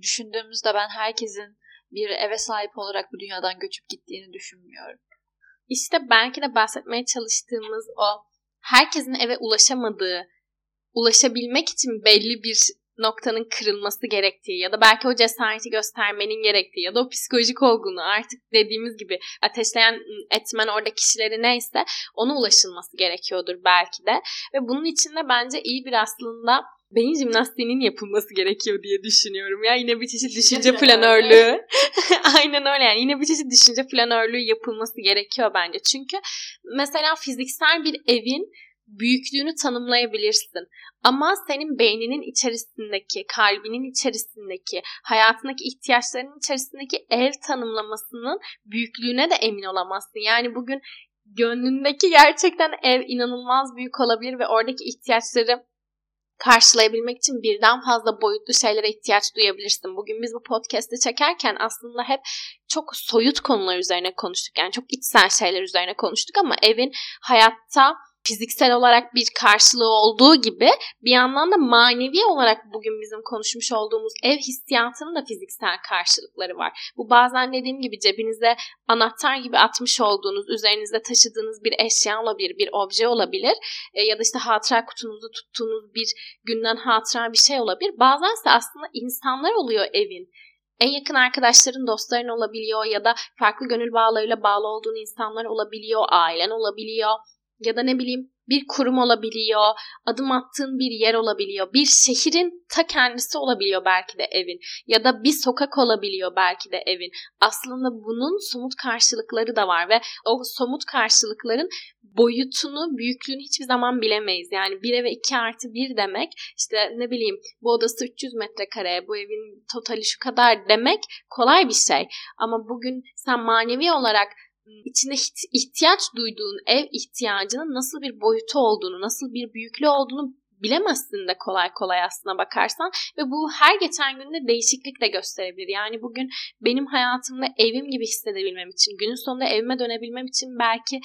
düşündüğümüzde ben herkesin bir eve sahip olarak bu dünyadan göçüp gittiğini düşünmüyorum. İşte belki de bahsetmeye çalıştığımız o herkesin eve ulaşamadığı, ulaşabilmek için belli bir noktanın kırılması gerektiği ya da belki o cesareti göstermenin gerektiği ya da o psikolojik olgunu artık dediğimiz gibi ateşleyen etmen orada kişileri neyse ona ulaşılması gerekiyordur belki de. Ve bunun için de bence iyi bir aslında beyin jimnastiğinin yapılması gerekiyor diye düşünüyorum. Ya yine bir çeşit düşünce planörlüğü. Aynen öyle yani yine bir çeşit düşünce planörlüğü yapılması gerekiyor bence. Çünkü mesela fiziksel bir evin büyüklüğünü tanımlayabilirsin. Ama senin beyninin içerisindeki, kalbinin içerisindeki, hayatındaki ihtiyaçlarının içerisindeki ev tanımlamasının büyüklüğüne de emin olamazsın. Yani bugün gönlündeki gerçekten ev inanılmaz büyük olabilir ve oradaki ihtiyaçları karşılayabilmek için birden fazla boyutlu şeylere ihtiyaç duyabilirsin. Bugün biz bu podcast'i çekerken aslında hep çok soyut konular üzerine konuştuk. Yani çok içsel şeyler üzerine konuştuk ama evin hayatta fiziksel olarak bir karşılığı olduğu gibi bir yandan da manevi olarak bugün bizim konuşmuş olduğumuz ev hissiyatının da fiziksel karşılıkları var. Bu bazen dediğim gibi cebinize anahtar gibi atmış olduğunuz, üzerinizde taşıdığınız bir eşya olabilir, bir obje olabilir e, ya da işte hatıra kutunuzda tuttuğunuz bir günden hatıra bir şey olabilir. Bazense aslında insanlar oluyor evin en yakın arkadaşların, dostların olabiliyor ya da farklı gönül bağlarıyla bağlı olduğun insanlar olabiliyor, ailen olabiliyor ya da ne bileyim bir kurum olabiliyor, adım attığın bir yer olabiliyor, bir şehrin ta kendisi olabiliyor belki de evin ya da bir sokak olabiliyor belki de evin. Aslında bunun somut karşılıkları da var ve o somut karşılıkların boyutunu, büyüklüğünü hiçbir zaman bilemeyiz. Yani bir eve iki artı bir demek işte ne bileyim bu odası 300 metrekare, bu evin totali şu kadar demek kolay bir şey. Ama bugün sen manevi olarak içinde ihtiyaç duyduğun ev ihtiyacının nasıl bir boyutu olduğunu, nasıl bir büyüklüğü olduğunu bilemezsin de kolay kolay aslına bakarsan ve bu her geçen günde değişiklik de gösterebilir. Yani bugün benim hayatımda evim gibi hissedebilmem için, günün sonunda evime dönebilmem için belki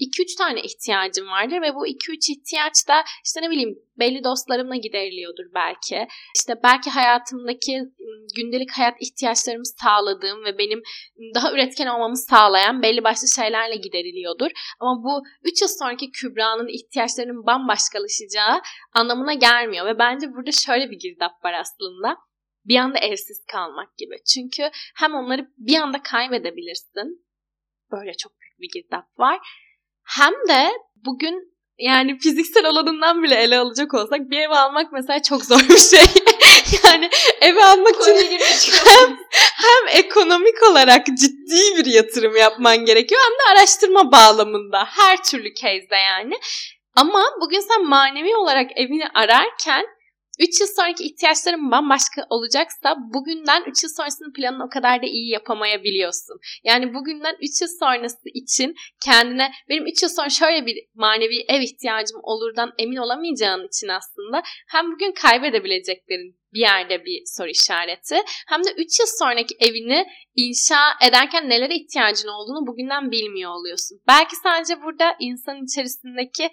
2-3 tane ihtiyacım vardır ve bu 2-3 ihtiyaç da işte ne bileyim belli dostlarımla gideriliyordur belki. İşte belki hayatımdaki gündelik hayat ihtiyaçlarımı sağladığım ve benim daha üretken olmamı sağlayan belli başlı şeylerle gideriliyordur. Ama bu 3 yıl sonraki Kübra'nın ihtiyaçlarının bambaşkalaşacağı anlamına gelmiyor ve bence burada şöyle bir girdap var aslında bir anda evsiz kalmak gibi. Çünkü hem onları bir anda kaybedebilirsin. Böyle çok büyük bir girdap var. Hem de bugün yani fiziksel alanından bile ele alacak olsak bir ev almak mesela çok zor bir şey. yani ev almak için hem, hem ekonomik olarak ciddi bir yatırım yapman gerekiyor hem de araştırma bağlamında her türlü case'de yani. Ama bugün sen manevi olarak evini ararken 3 yıl sonraki ihtiyaçların bambaşka olacaksa bugünden 3 yıl sonrasının planını o kadar da iyi yapamayabiliyorsun. Yani bugünden 3 yıl sonrası için kendine benim 3 yıl sonra şöyle bir manevi ev ihtiyacım olurdan emin olamayacağın için aslında hem bugün kaybedebileceklerin bir yerde bir soru işareti hem de 3 yıl sonraki evini inşa ederken nelere ihtiyacın olduğunu bugünden bilmiyor oluyorsun. Belki sadece burada insan içerisindeki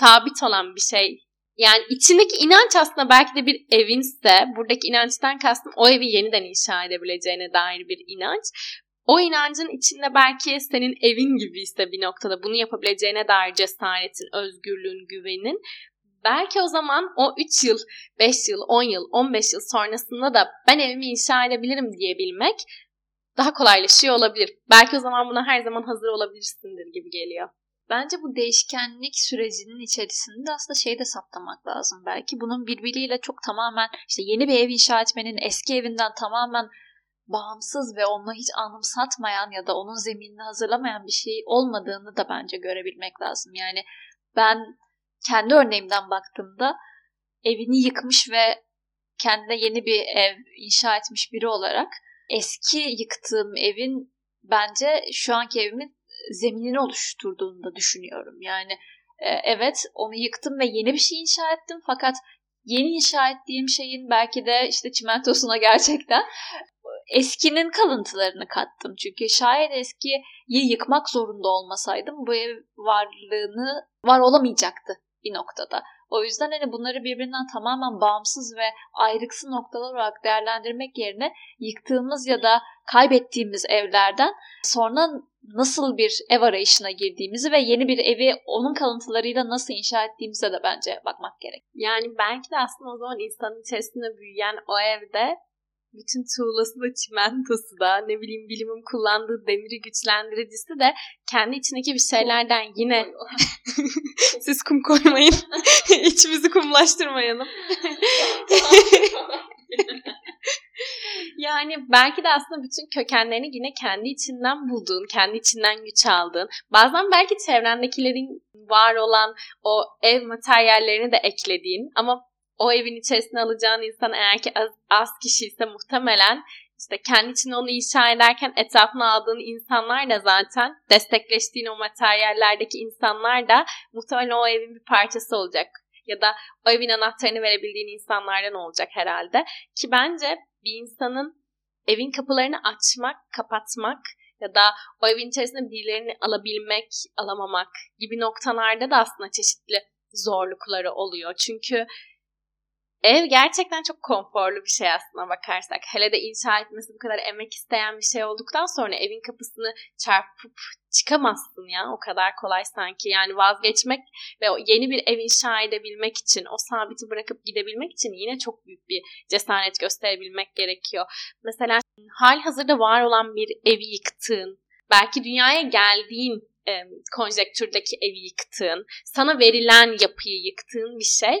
sabit olan bir şey yani içindeki inanç aslında belki de bir evinse, buradaki inançtan kastım o evi yeniden inşa edebileceğine dair bir inanç. O inancın içinde belki senin evin gibi ise bir noktada bunu yapabileceğine dair cesaretin, özgürlüğün, güvenin belki o zaman o 3 yıl, 5 yıl, 10 yıl, 15 yıl sonrasında da ben evimi inşa edebilirim diyebilmek daha kolaylaşıyor olabilir. Belki o zaman buna her zaman hazır olabilirsindir gibi geliyor. Bence bu değişkenlik sürecinin içerisinde aslında şey de saptamak lazım belki. Bunun birbiriyle çok tamamen işte yeni bir ev inşa etmenin eski evinden tamamen bağımsız ve onu hiç anımsatmayan ya da onun zeminini hazırlamayan bir şey olmadığını da bence görebilmek lazım. Yani ben kendi örneğimden baktığımda evini yıkmış ve kendine yeni bir ev inşa etmiş biri olarak eski yıktığım evin bence şu anki evimin zeminini oluşturduğunu da düşünüyorum. Yani e, evet onu yıktım ve yeni bir şey inşa ettim fakat yeni inşa ettiğim şeyin belki de işte çimentosuna gerçekten eskinin kalıntılarını kattım. Çünkü şayet eskiyi yıkmak zorunda olmasaydım bu ev varlığını var olamayacaktı bir noktada. O yüzden hani bunları birbirinden tamamen bağımsız ve ayrıksı noktalar olarak değerlendirmek yerine yıktığımız ya da kaybettiğimiz evlerden sonra nasıl bir ev arayışına girdiğimizi ve yeni bir evi onun kalıntılarıyla nasıl inşa ettiğimize de bence bakmak gerek. Yani belki de aslında o zaman insanın içerisinde büyüyen o evde bütün tuğlası da çimentosu da ne bileyim bilimin kullandığı demiri güçlendiricisi de kendi içindeki bir şeylerden yine siz kum koymayın. İçimizi kumlaştırmayalım yani belki de aslında bütün kökenlerini yine kendi içinden bulduğun, kendi içinden güç aldığın, bazen belki çevrendekilerin var olan o ev materyallerini de eklediğin ama o evin içerisine alacağın insan eğer ki az, az kişi ise muhtemelen işte kendi için onu inşa ederken etrafına aldığın insanlar da zaten destekleştiğin o materyallerdeki insanlar da muhtemelen o evin bir parçası olacak. Ya da o evin anahtarını verebildiğin insanlardan olacak herhalde. Ki bence bir insanın evin kapılarını açmak, kapatmak ya da o evin içerisinde birilerini alabilmek, alamamak gibi noktalarda da aslında çeşitli zorlukları oluyor. Çünkü Ev gerçekten çok konforlu bir şey aslına bakarsak. Hele de inşa etmesi bu kadar emek isteyen bir şey olduktan sonra evin kapısını çarpıp çıkamazsın ya. O kadar kolay sanki. Yani vazgeçmek ve yeni bir ev inşa edebilmek için, o sabiti bırakıp gidebilmek için yine çok büyük bir cesaret gösterebilmek gerekiyor. Mesela hal hazırda var olan bir evi yıktığın, belki dünyaya geldiğin e, konjektürdeki evi yıktığın, sana verilen yapıyı yıktığın bir şey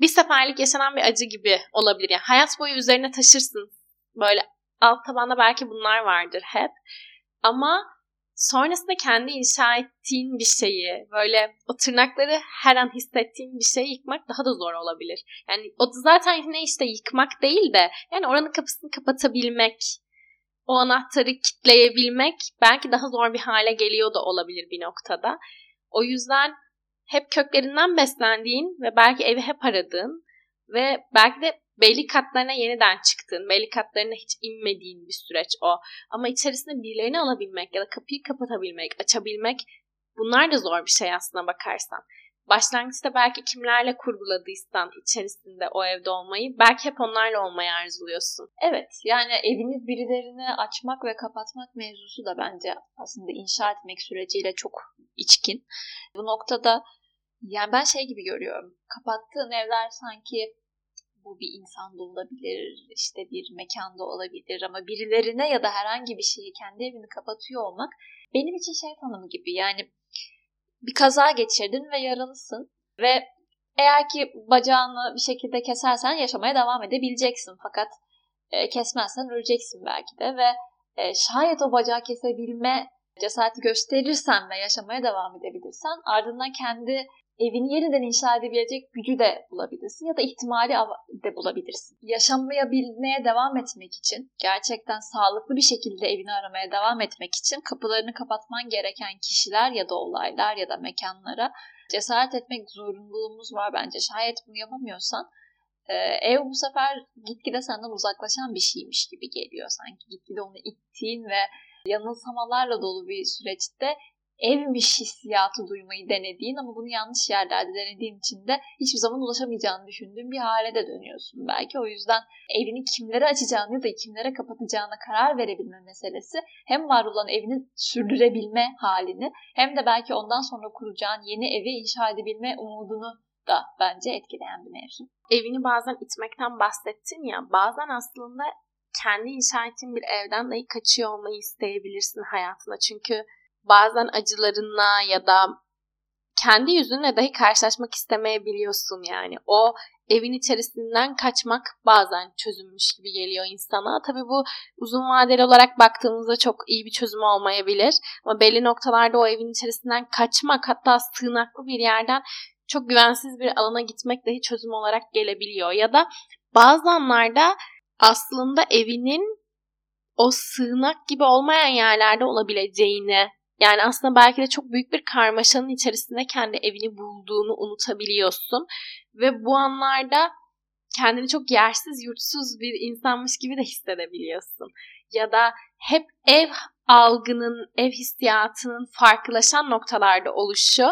bir seferlik yaşanan bir acı gibi olabilir. Yani hayat boyu üzerine taşırsın. Böyle alt tabanda belki bunlar vardır hep. Ama sonrasında kendi inşa ettiğin bir şeyi, böyle o tırnakları her an hissettiğin bir şeyi yıkmak daha da zor olabilir. Yani o zaten ne işte yıkmak değil de yani oranın kapısını kapatabilmek, o anahtarı kitleyebilmek belki daha zor bir hale geliyor da olabilir bir noktada. O yüzden hep köklerinden beslendiğin ve belki evi hep aradığın ve belki de belli katlarına yeniden çıktığın, belli katlarına hiç inmediğin bir süreç o. Ama içerisinde birilerini alabilmek ya da kapıyı kapatabilmek, açabilmek bunlar da zor bir şey aslına bakarsan. Başlangıçta belki kimlerle kurguladıysan içerisinde o evde olmayı belki hep onlarla olmayı arzuluyorsun. Evet yani evini birilerine açmak ve kapatmak mevzusu da bence aslında inşa etmek süreciyle çok içkin. Bu noktada yani ben şey gibi görüyorum. Kapattığın evler sanki bu bir insan da olabilir, işte bir mekanda olabilir ama birilerine ya da herhangi bir şeyi kendi evini kapatıyor olmak benim için şey tanımı gibi. Yani bir kaza geçirdin ve yaralısın ve eğer ki bacağını bir şekilde kesersen yaşamaya devam edebileceksin. Fakat e, kesmezsen öleceksin belki de ve e, şayet o bacağı kesebilme cesareti gösterirsen ve yaşamaya devam edebilirsen ardından kendi evini yeniden inşa edebilecek gücü de bulabilirsin ya da ihtimali de bulabilirsin. Yaşamayabilmeye devam etmek için, gerçekten sağlıklı bir şekilde evini aramaya devam etmek için kapılarını kapatman gereken kişiler ya da olaylar ya da mekanlara cesaret etmek zorunluluğumuz var bence. Şayet bunu yapamıyorsan ev bu sefer gitgide senden uzaklaşan bir şeymiş gibi geliyor. Sanki gitgide onu ittiğin ve yanılsamalarla dolu bir süreçte evmiş hissiyatı duymayı denediğin ama bunu yanlış yerlerde denediğin için de hiçbir zaman ulaşamayacağını düşündüğün bir hale de dönüyorsun belki. O yüzden evini kimlere açacağını ya da kimlere kapatacağına karar verebilme meselesi hem var olan evini sürdürebilme halini hem de belki ondan sonra kuracağın yeni evi inşa edebilme umudunu da bence etkileyen bir mevzu. Evini bazen itmekten bahsettin ya bazen aslında kendi inşa ettiğin bir evden dahi kaçıyor olmayı isteyebilirsin hayatına. Çünkü bazen acılarınla ya da kendi yüzünle dahi karşılaşmak istemeyebiliyorsun yani. O evin içerisinden kaçmak bazen çözülmüş gibi geliyor insana. Tabii bu uzun vadeli olarak baktığımızda çok iyi bir çözüm olmayabilir. Ama belli noktalarda o evin içerisinden kaçmak hatta sığınaklı bir yerden çok güvensiz bir alana gitmek dahi çözüm olarak gelebiliyor. Ya da bazı anlarda aslında evinin o sığınak gibi olmayan yerlerde olabileceğini yani aslında belki de çok büyük bir karmaşanın içerisinde kendi evini bulduğunu unutabiliyorsun. Ve bu anlarda kendini çok yersiz, yurtsuz bir insanmış gibi de hissedebiliyorsun. Ya da hep ev algının, ev hissiyatının farklılaşan noktalarda oluşu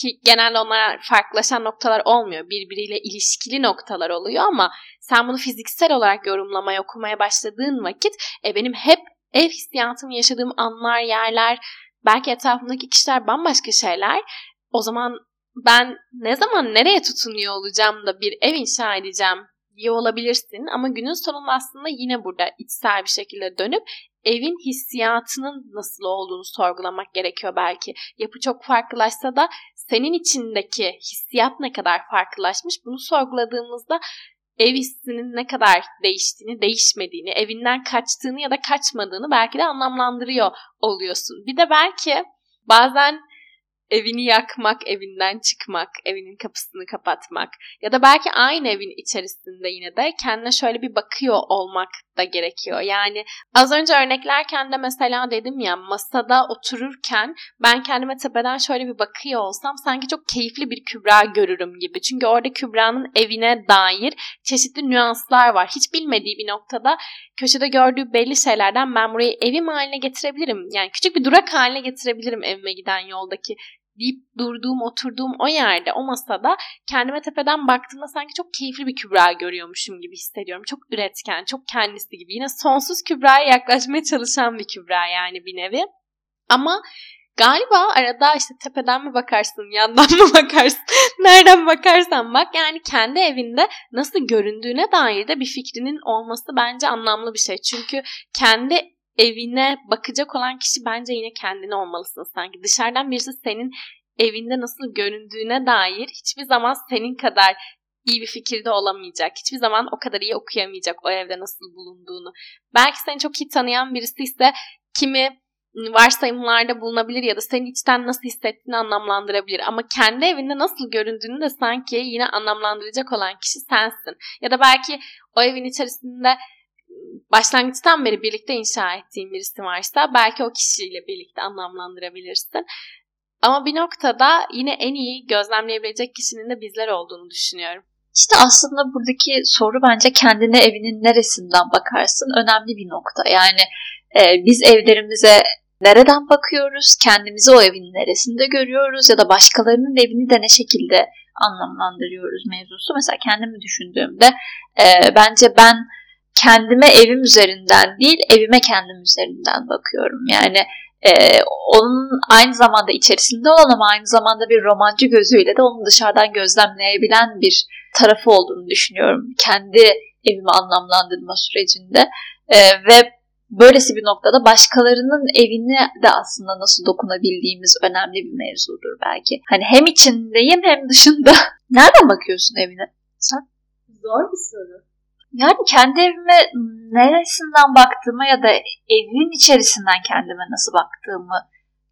ki genelde onlar farklılaşan noktalar olmuyor. Birbiriyle ilişkili noktalar oluyor ama sen bunu fiziksel olarak yorumlamaya, okumaya başladığın vakit e, benim hep ev hissiyatımı yaşadığım anlar, yerler, belki etrafımdaki kişiler bambaşka şeyler. O zaman ben ne zaman nereye tutunuyor olacağım da bir ev inşa edeceğim diye olabilirsin. Ama günün sonunda aslında yine burada içsel bir şekilde dönüp evin hissiyatının nasıl olduğunu sorgulamak gerekiyor belki. Yapı çok farklılaşsa da senin içindeki hissiyat ne kadar farklılaşmış bunu sorguladığımızda ev hissinin ne kadar değiştiğini, değişmediğini, evinden kaçtığını ya da kaçmadığını belki de anlamlandırıyor oluyorsun. Bir de belki bazen evini yakmak, evinden çıkmak, evinin kapısını kapatmak ya da belki aynı evin içerisinde yine de kendine şöyle bir bakıyor olmak da gerekiyor. Yani az önce örneklerken de mesela dedim ya masada otururken ben kendime tepeden şöyle bir bakıyor olsam sanki çok keyifli bir Kübra görürüm gibi. Çünkü orada Kübra'nın evine dair çeşitli nüanslar var. Hiç bilmediği bir noktada köşede gördüğü belli şeylerden ben burayı evim haline getirebilirim. Yani küçük bir durak haline getirebilirim evime giden yoldaki deyip durduğum, oturduğum o yerde, o masada kendime tepeden baktığımda sanki çok keyifli bir Kübra görüyormuşum gibi hissediyorum. Çok üretken, çok kendisi gibi. Yine sonsuz Kübra'ya yaklaşmaya çalışan bir Kübra yani bir nevi. Ama galiba arada işte tepeden mi bakarsın, yandan mı bakarsın, nereden bakarsan bak yani kendi evinde nasıl göründüğüne dair de bir fikrinin olması bence anlamlı bir şey. Çünkü kendi evine bakacak olan kişi bence yine kendine olmalısın sanki. Dışarıdan birisi senin evinde nasıl göründüğüne dair hiçbir zaman senin kadar iyi bir fikirde olamayacak. Hiçbir zaman o kadar iyi okuyamayacak o evde nasıl bulunduğunu. Belki seni çok iyi tanıyan birisi ise kimi varsayımlarda bulunabilir ya da senin içten nasıl hissettiğini anlamlandırabilir. Ama kendi evinde nasıl göründüğünü de sanki yine anlamlandıracak olan kişi sensin. Ya da belki o evin içerisinde başlangıçtan beri birlikte inşa ettiğin birisi varsa belki o kişiyle birlikte anlamlandırabilirsin. Ama bir noktada yine en iyi gözlemleyebilecek kişinin de bizler olduğunu düşünüyorum. İşte aslında buradaki soru bence kendine evinin neresinden bakarsın önemli bir nokta. Yani e, biz evlerimize nereden bakıyoruz, kendimizi o evin neresinde görüyoruz ya da başkalarının evini de ne şekilde anlamlandırıyoruz mevzusu. Mesela kendimi düşündüğümde e, bence ben kendime evim üzerinden değil evime kendim üzerinden bakıyorum. Yani e, onun aynı zamanda içerisinde olan ama aynı zamanda bir romancı gözüyle de onu dışarıdan gözlemleyebilen bir tarafı olduğunu düşünüyorum. Kendi evimi anlamlandırma sürecinde e, ve böylesi bir noktada başkalarının evine de aslında nasıl dokunabildiğimiz önemli bir mevzudur belki. Hani hem içindeyim hem dışında. Nereden bakıyorsun evine sen? Zor bir soru. Yani kendi evime neresinden baktığıma ya da evin içerisinden kendime nasıl baktığımı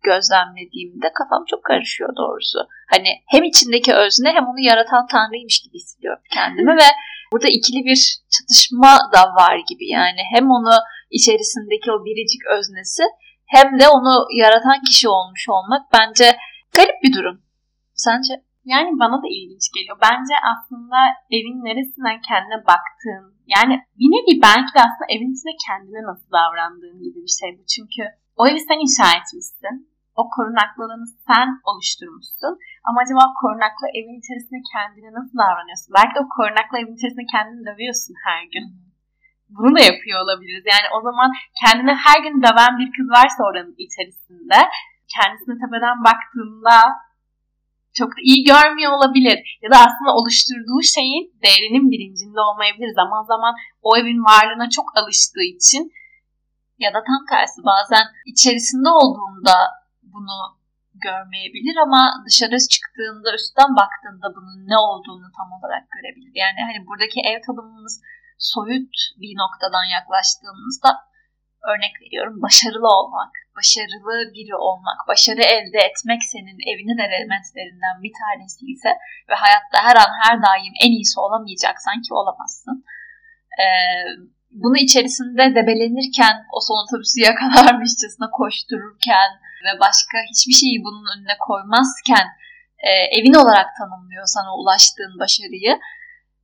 gözlemlediğimde kafam çok karışıyor doğrusu. Hani hem içindeki özne hem onu yaratan tanrıymış gibi hissediyorum kendimi ve burada ikili bir çatışma da var gibi. Yani hem onu içerisindeki o biricik öznesi hem de onu yaratan kişi olmuş olmak bence garip bir durum. Sence? Yani bana da ilginç geliyor. Bence aslında evin neresinden kendine baktığın, yani bir nevi belki de aslında evin içinde kendine nasıl davrandığın gibi bir şey bu. Çünkü o evi sen inşa etmişsin. O korunaklı sen oluşturmuşsun. Ama acaba korunaklı evin içerisinde kendine nasıl davranıyorsun? Belki de o korunaklı evin içerisinde kendini dövüyorsun her gün. Bunu da yapıyor olabiliriz. Yani o zaman kendine her gün döven bir kız varsa oranın içerisinde kendisine tepeden baktığında çok da iyi görmüyor olabilir. Ya da aslında oluşturduğu şeyin değerinin bilincinde olmayabilir. Zaman zaman o evin varlığına çok alıştığı için ya da tam tersi bazen içerisinde olduğunda bunu görmeyebilir ama dışarı çıktığında üstten baktığında bunun ne olduğunu tam olarak görebilir. Yani hani buradaki ev tanımımız soyut bir noktadan yaklaştığımızda örnek veriyorum başarılı olmak, başarılı biri olmak, başarı elde etmek senin evinin elementlerinden bir tanesi ise ve hayatta her an her daim en iyisi olamayacaksan ki olamazsın. Ee, bunu içerisinde debelenirken, o son otobüsü yakalarmışçasına koştururken ve başka hiçbir şeyi bunun önüne koymazken e, evin olarak tanımlıyor sana ulaştığın başarıyı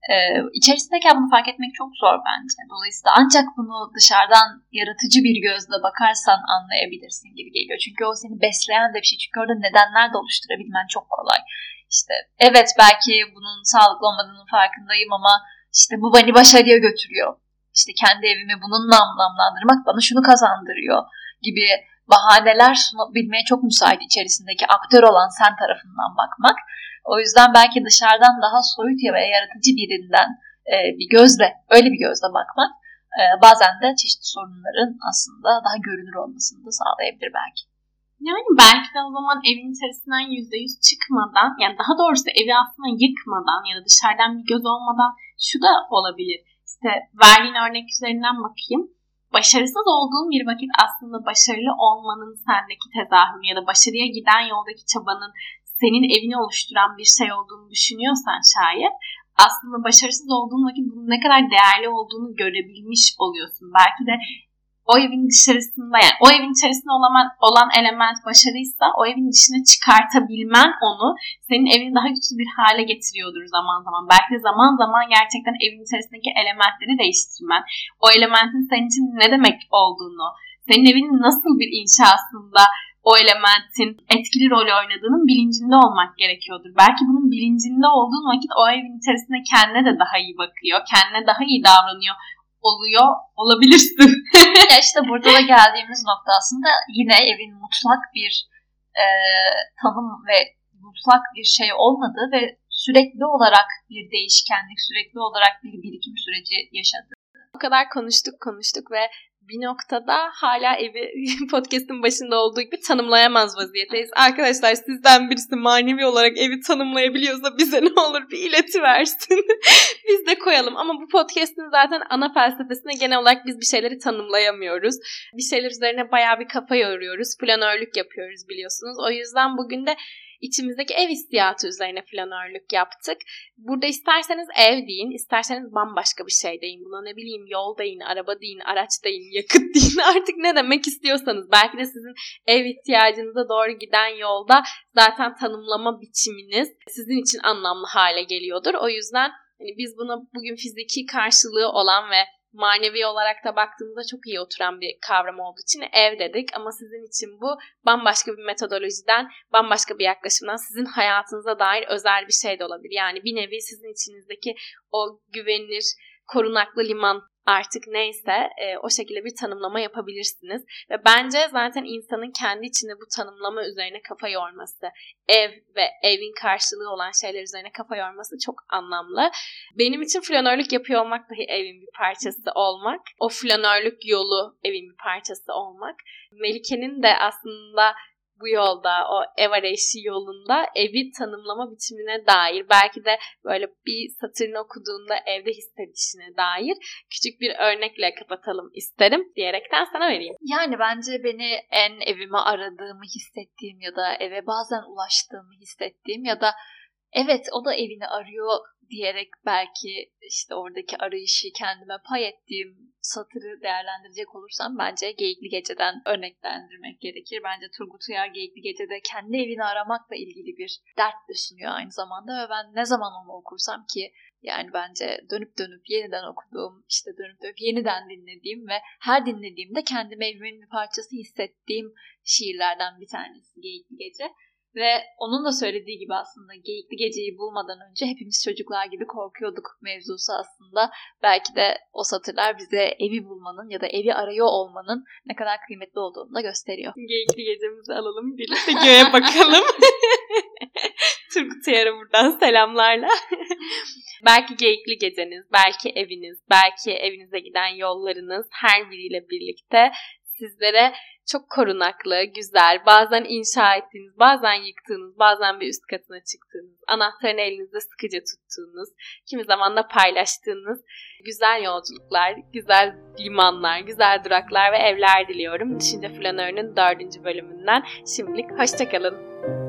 Ee, içerisindeyken bunu fark etmek çok zor bence. Dolayısıyla ancak bunu dışarıdan yaratıcı bir gözle bakarsan anlayabilirsin gibi geliyor. Çünkü o seni besleyen de bir şey. Çünkü orada nedenler de oluşturabilmen çok kolay. İşte evet belki bunun sağlıklı olmadığının farkındayım ama işte bu beni başarıya götürüyor. İşte kendi evimi bununla anlamlandırmak bana şunu kazandırıyor gibi bahaneler sunabilmeye çok müsait içerisindeki aktör olan sen tarafından bakmak. O yüzden belki dışarıdan daha soyut ya veya yaratıcı birinden e, bir gözle, öyle bir gözle bakmak e, bazen de çeşitli sorunların aslında daha görünür olmasını da sağlayabilir belki. Yani belki de o zaman evin içerisinden yüzde yüz çıkmadan, yani daha doğrusu evi aslında yıkmadan ya da dışarıdan bir göz olmadan şu da olabilir. İşte verdiğin örnek üzerinden bakayım başarısız olduğun bir vakit aslında başarılı olmanın sendeki tezahürü ya da başarıya giden yoldaki çabanın senin evini oluşturan bir şey olduğunu düşünüyorsan şayet aslında başarısız olduğun vakit bunun ne kadar değerli olduğunu görebilmiş oluyorsun. Belki de o evin dışarısında yani o evin içerisinde olan, olan element başarıysa o evin dışına çıkartabilmen onu senin evini daha güçlü bir hale getiriyordur zaman zaman. Belki de zaman zaman gerçekten evin içerisindeki elementleri değiştirmen, o elementin senin için ne demek olduğunu, senin evinin nasıl bir inşasında o elementin etkili rol oynadığının bilincinde olmak gerekiyordur. Belki bunun bilincinde olduğun vakit o evin içerisinde kendine de daha iyi bakıyor, kendine daha iyi davranıyor oluyor olabilirsin. ya işte burada da geldiğimiz nokta aslında yine evin mutlak bir e, tanım ve mutlak bir şey olmadığı ve sürekli olarak bir değişkenlik, sürekli olarak bir birikim süreci yaşadığı. O kadar konuştuk konuştuk ve bir noktada hala evi podcast'ın başında olduğu gibi tanımlayamaz vaziyetteyiz. Arkadaşlar sizden birisi manevi olarak evi tanımlayabiliyorsa bize ne olur bir ileti versin. biz de koyalım. Ama bu podcast'in zaten ana felsefesine genel olarak biz bir şeyleri tanımlayamıyoruz. Bir şeyler üzerine bayağı bir kafa yoruyoruz. Planörlük yapıyoruz biliyorsunuz. O yüzden bugün de içimizdeki ev hissiyatı üzerine flanörlük yaptık. Burada isterseniz ev deyin, isterseniz bambaşka bir şey deyin. Buna ne bileyim yol deyin, araba deyin, araç deyin, yakıt deyin. Artık ne demek istiyorsanız. Belki de sizin ev ihtiyacınıza doğru giden yolda zaten tanımlama biçiminiz sizin için anlamlı hale geliyordur. O yüzden hani biz buna bugün fiziki karşılığı olan ve manevi olarak da baktığımızda çok iyi oturan bir kavram olduğu için ev dedik. Ama sizin için bu bambaşka bir metodolojiden, bambaşka bir yaklaşımdan sizin hayatınıza dair özel bir şey de olabilir. Yani bir nevi sizin içinizdeki o güvenilir, korunaklı liman artık neyse e, o şekilde bir tanımlama yapabilirsiniz. Ve bence zaten insanın kendi içinde bu tanımlama üzerine kafa yorması, ev ve evin karşılığı olan şeyler üzerine kafa yorması çok anlamlı. Benim için flanörlük yapıyor olmak dahi evin bir parçası olmak. O flanörlük yolu evin bir parçası olmak. Melike'nin de aslında bu yolda, o ev yolunda evi tanımlama biçimine dair belki de böyle bir satırını okuduğunda evde hissedişine dair küçük bir örnekle kapatalım isterim diyerekten sana vereyim. Yani bence beni en evime aradığımı hissettiğim ya da eve bazen ulaştığımı hissettiğim ya da evet o da evini arıyor diyerek belki işte oradaki arayışı kendime pay ettiğim satırı değerlendirecek olursam bence Geyikli Gece'den örneklendirmek gerekir. Bence Turgut Uyar Geyikli Gece'de kendi evini aramakla ilgili bir dert de sunuyor aynı zamanda ve ben ne zaman onu okursam ki yani bence dönüp dönüp yeniden okuduğum, işte dönüp dönüp yeniden dinlediğim ve her dinlediğimde kendimi evimin bir parçası hissettiğim şiirlerden bir tanesi Geyikli Gece. Ve onun da söylediği gibi aslında geyikli geceyi bulmadan önce hepimiz çocuklar gibi korkuyorduk mevzusu aslında. Belki de o satırlar bize evi bulmanın ya da evi arıyor olmanın ne kadar kıymetli olduğunu da gösteriyor. Geyikli gecemizi alalım birlikte göğe bakalım. Turgut Uyar'a buradan selamlarla. belki geyikli geceniz, belki eviniz, belki evinize giden yollarınız her biriyle birlikte sizlere çok korunaklı, güzel, bazen inşa ettiğiniz, bazen yıktığınız, bazen bir üst katına çıktığınız, anahtarını elinizde sıkıca tuttuğunuz, kimi zaman da paylaştığınız güzel yolculuklar, güzel limanlar, güzel duraklar ve evler diliyorum. Düşünce Flanörü'nün dördüncü bölümünden. Şimdilik hoşçakalın.